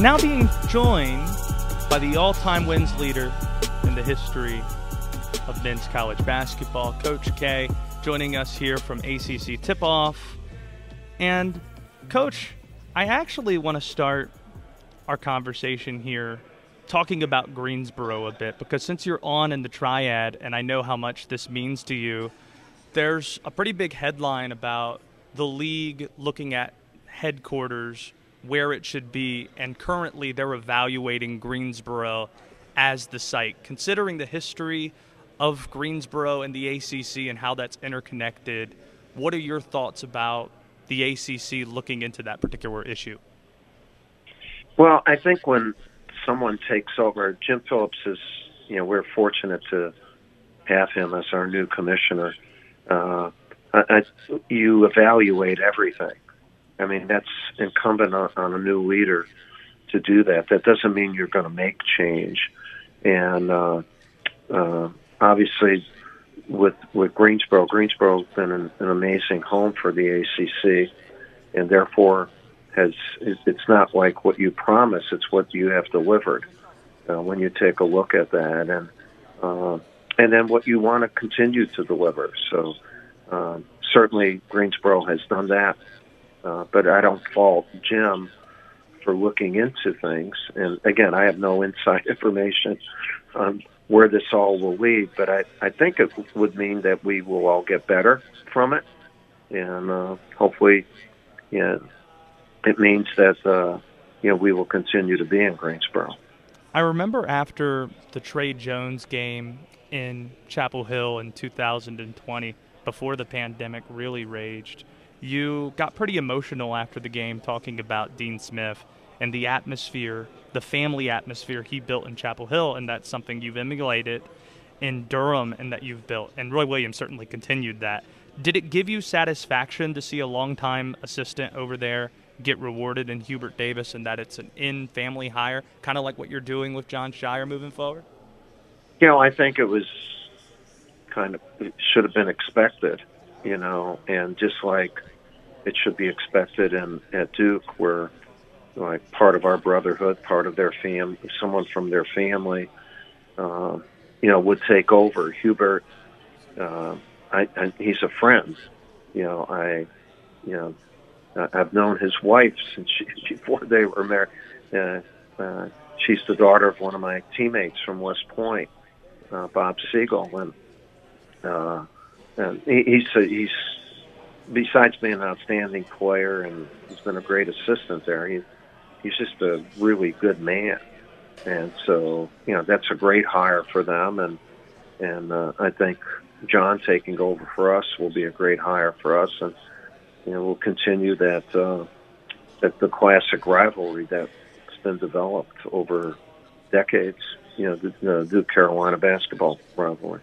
Now being joined by the all time wins leader in the history of men's college basketball, Coach K, joining us here from ACC Tip Off. And, Coach, I actually want to start our conversation here talking about Greensboro a bit because since you're on in the triad and I know how much this means to you, there's a pretty big headline about the league looking at headquarters where it should be, and currently they're evaluating Greensboro as the site. Considering the history of Greensboro and the ACC and how that's interconnected, what are your thoughts about the ACC looking into that particular issue? Well, I think when someone takes over, Jim Phillips is, you know, we're fortunate to have him as our new commissioner. Uh, I, I, you evaluate everything. I mean, that's incumbent on, on a new leader to do that. That doesn't mean you're going to make change. And uh, uh, obviously, with with Greensboro, Greensboro's been an, an amazing home for the ACC, and therefore has it's not like what you promise; it's what you have delivered. Uh, when you take a look at that, and uh, and then what you want to continue to deliver. So um, certainly, Greensboro has done that, uh, but I don't fault Jim for looking into things. And again, I have no inside information on where this all will lead, but I, I think it would mean that we will all get better from it. And uh, hopefully, know, it means that, uh, you know, we will continue to be in Greensboro. I remember after the Tre Jones game in Chapel Hill in 2020, before the pandemic really raged, you got pretty emotional after the game talking about Dean Smith and the atmosphere, the family atmosphere he built in Chapel Hill, and that's something you've emulated in Durham and that you've built. And Roy Williams certainly continued that. Did it give you satisfaction to see a longtime assistant over there get rewarded in Hubert Davis and that it's an in family hire, kind of like what you're doing with Jon Scheyer moving forward? You know, I think it was kind of, it should have been expected, you know, and just like it should be expected in at Duke, where like part of our brotherhood, part of their fam, someone from their family, uh, you know, would take over. Hubert, uh, I, I, he's a friend. You know, I, you know, I've known his wife since she, before they were married. Uh, uh, she's the daughter of one of my teammates from West Point, uh, Bob Siegel, and uh, and he, he's a, he's besides being an outstanding player and he's been a great assistant there. He he's just a really good man, and so you know that's a great hire for them, and and uh, I think Jon taking over for us will be a great hire for us, and you know we'll continue that uh, that the classic rivalry that's been developed over decades. You know the, the Duke Carolina basketball rivalry.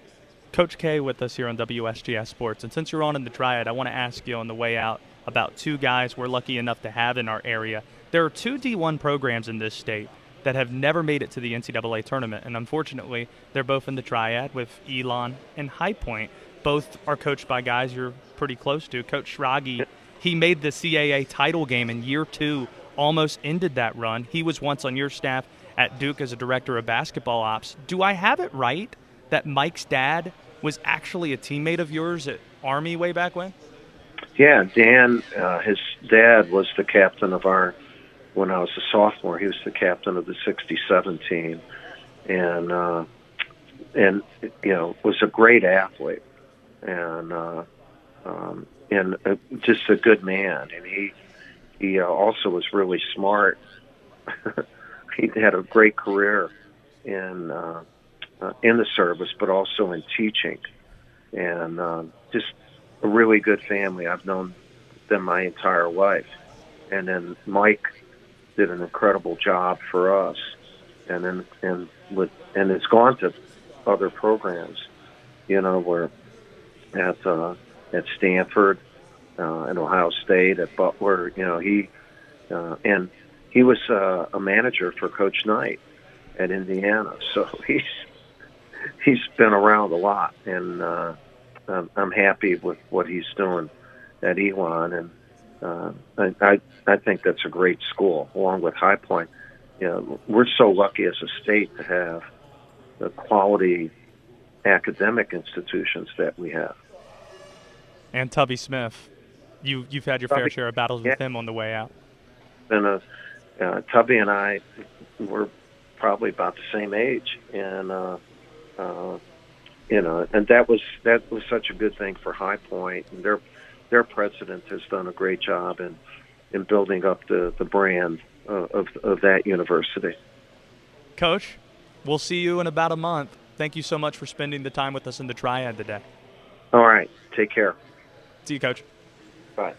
Coach K with us here on WSJS Sports, and since you're on in the Triad, I want to ask you on the way out about two guys we're lucky enough to have in our area there are two D1 programs in this state that have never made it to the NCAA tournament, and unfortunately, they're both in the triad with Elon and High Point. Both are coached by guys you're pretty close to. Coach Schrage, he made the CAA title game in year two, almost ended that run. He was once on your staff at Duke as a director of basketball ops. Do I have it right that Mike's dad was actually a teammate of yours at Army way back when? Yeah, Dan, uh, his dad was the captain of our when I was a sophomore. He was the captain of the '67 team, and uh, and you know was a great athlete, and uh, um, and uh, just a good man. And he he uh, also was really smart. he had a great career in uh, uh, in the service, but also in teaching, and uh, just a really good family. I've known them my entire life. And then Mike did an incredible job for us, and then and with and it's gone to other programs. You know, where at uh, at Stanford, uh, at Ohio State, at Butler. You know, he uh, and he was uh, a manager for Coach Knight at Indiana, so he's he's been around a lot, and uh, I'm, I'm happy with what he's doing at Elon, and uh, I, I I think that's a great school, along with High Point. you know, we're so lucky as a state to have the quality academic institutions that we have. And Tubby Smith, you you've had your Tubby, fair share of battles with yeah. him on the way out. And uh, uh, Tubby and I were probably about the same age, and uh, uh, you know, and that was that was such a good thing for High Point, and their their president has done a great job in in building up the the brand uh, of of that university. Coach, we'll see you in about a month. Thank you so much for spending the time with us in the Triad today. All right, take care. See you, Coach. Bye.